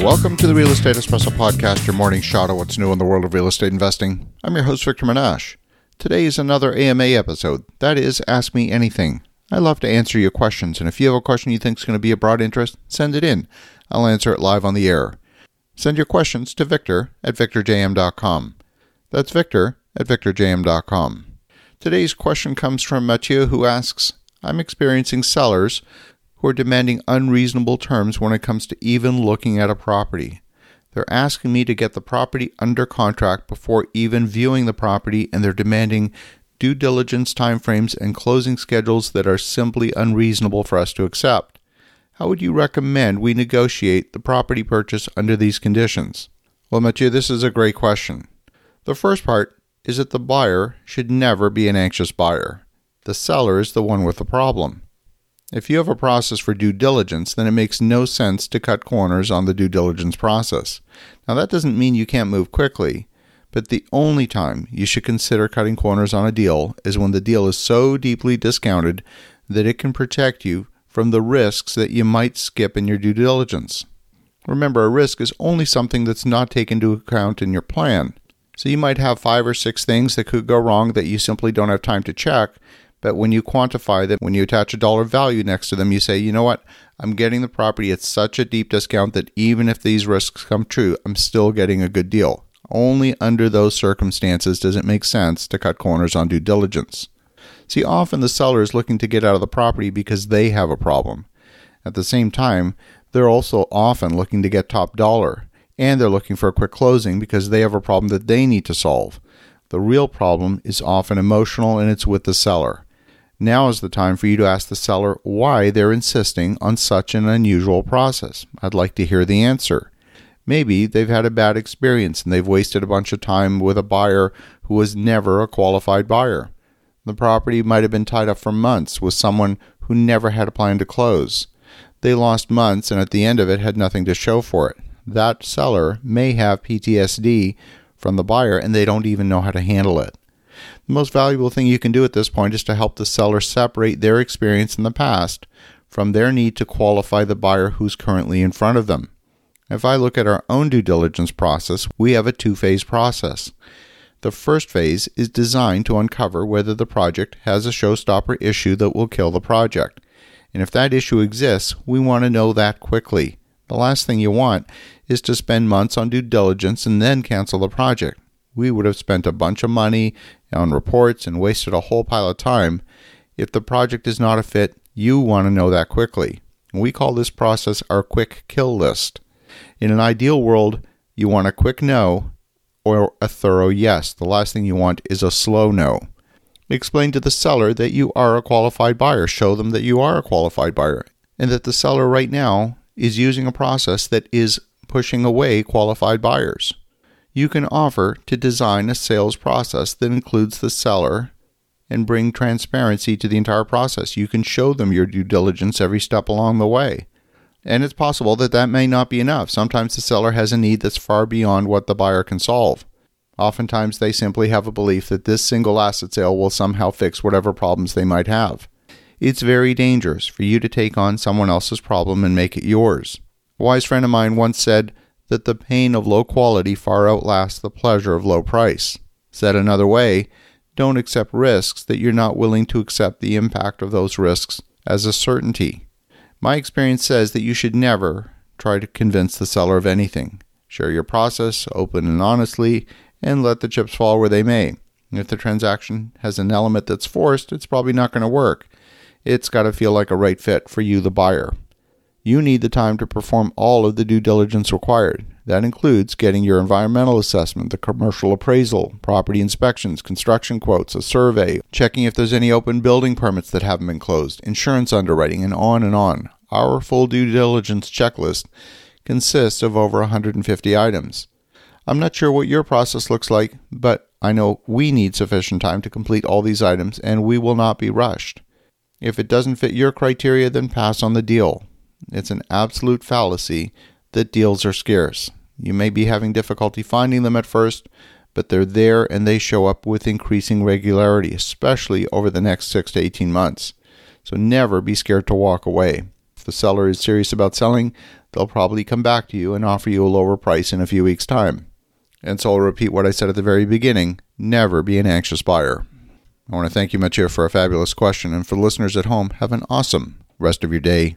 Welcome to the Real Estate Espresso Podcast, your morning shot of what's new in the world of real estate investing. I'm your host, Victor Menasce. Today is another AMA episode. That is, Ask Me Anything. I love to answer your questions, and if you have a question you think is going to be of broad interest, send it in. I'll answer it live on the air. Send your questions to victor at victorjm.com. That's victor at victorjm.com. Today's question comes from Mathieu, who asks I'm experiencing sellers who are demanding unreasonable terms when it comes to even looking at a property. They're asking me to get the property under contract before even viewing the property, and they're demanding due diligence timeframes and closing schedules that are simply unreasonable for us to accept. How would you recommend we negotiate the property purchase under these conditions? Well, Mathieu, this is a great question. The first part is that the buyer should never be an anxious buyer. The seller is the one with the problem. If you have a process for due diligence, then it makes no sense to cut corners on the due diligence process. Now, that doesn't mean you can't move quickly, but the only time you should consider cutting corners on a deal is when the deal is so deeply discounted that it can protect you from the risks that you might skip in your due diligence. Remember, a risk is only something that's not taken into account in your plan. So you might have five or six things that could go wrong that you simply don't have time to check. But when you quantify them, when you attach a dollar value next to them, you say, you know what? I'm getting the property at such a deep discount that even if these risks come true, I'm still getting a good deal. Only under those circumstances does it make sense to cut corners on due diligence. See, often the seller is looking to get out of the property because they have a problem. At the same time, they're also often looking to get top dollar, and they're looking for a quick closing because they have a problem that they need to solve. The real problem is often emotional and it's with the seller. Now is the time for you to ask the seller why they're insisting on such an unusual process. I'd like to hear the answer. Maybe they've had a bad experience and they've wasted a bunch of time with a buyer who was never a qualified buyer. The property might have been tied up for months with someone who never had a plan to close. They lost months and at the end of it had nothing to show for it. That seller may have PTSD from the buyer and they don't even know how to handle it. The most valuable thing you can do at this point is to help the seller separate their experience in the past from their need to qualify the buyer who's currently in front of them. If I look at our own due diligence process, we have a two phase process. The first phase is designed to uncover whether the project has a showstopper issue that will kill the project. And if that issue exists, we want to know that quickly. The last thing you want is to spend months on due diligence and then cancel the project. We would have spent a bunch of money on reports and wasted a whole pile of time. If the project is not a fit, you want to know that quickly. We call this process our quick kill list. In an ideal world, you want a quick no or a thorough yes. The last thing you want is a slow no. Explain to the seller that you are a qualified buyer. Show them that you are a qualified buyer and that the seller right now is using a process that is pushing away qualified buyers. You can offer to design a sales process that includes the seller and bring transparency to the entire process. You can show them your due diligence every step along the way. And it's possible that that may not be enough. Sometimes the seller has a need that's far beyond what the buyer can solve. Oftentimes, they simply have a belief that this single asset sale will somehow fix whatever problems they might have. It's very dangerous for you to take on someone else's problem and make it yours. A wise friend of mine once said that the pain of low quality far outlasts the pleasure of low price. Said another way, don't accept risks that you're not willing to accept the impact of those risks as a certainty. My experience says that you should never try to convince the seller of anything. Share your process open and honestly, and let the chips fall where they may. If the transaction has an element that's forced, it's probably not going to work. It's got to feel like a right fit for you, the buyer. You need the time to perform all of the due diligence required. That includes getting your environmental assessment, the commercial appraisal, property inspections, construction quotes, a survey, checking if there's any open building permits that haven't been closed, insurance underwriting, and on and on. Our full due diligence checklist consists of over 150 items. I'm not sure what your process looks like, but I know we need sufficient time to complete all these items and we will not be rushed. If it doesn't fit your criteria, then pass on the deal. It's an absolute fallacy that deals are scarce. You may be having difficulty finding them at first, but they're there and they show up with increasing regularity, especially over the next 6 to 18 months. So never be scared to walk away. If the seller is serious about selling, they'll probably come back to you and offer you a lower price in a few weeks' time. And so I'll repeat what I said at the very beginning never be an anxious buyer. I want to thank you much for a fabulous question, and for listeners at home, have an awesome rest of your day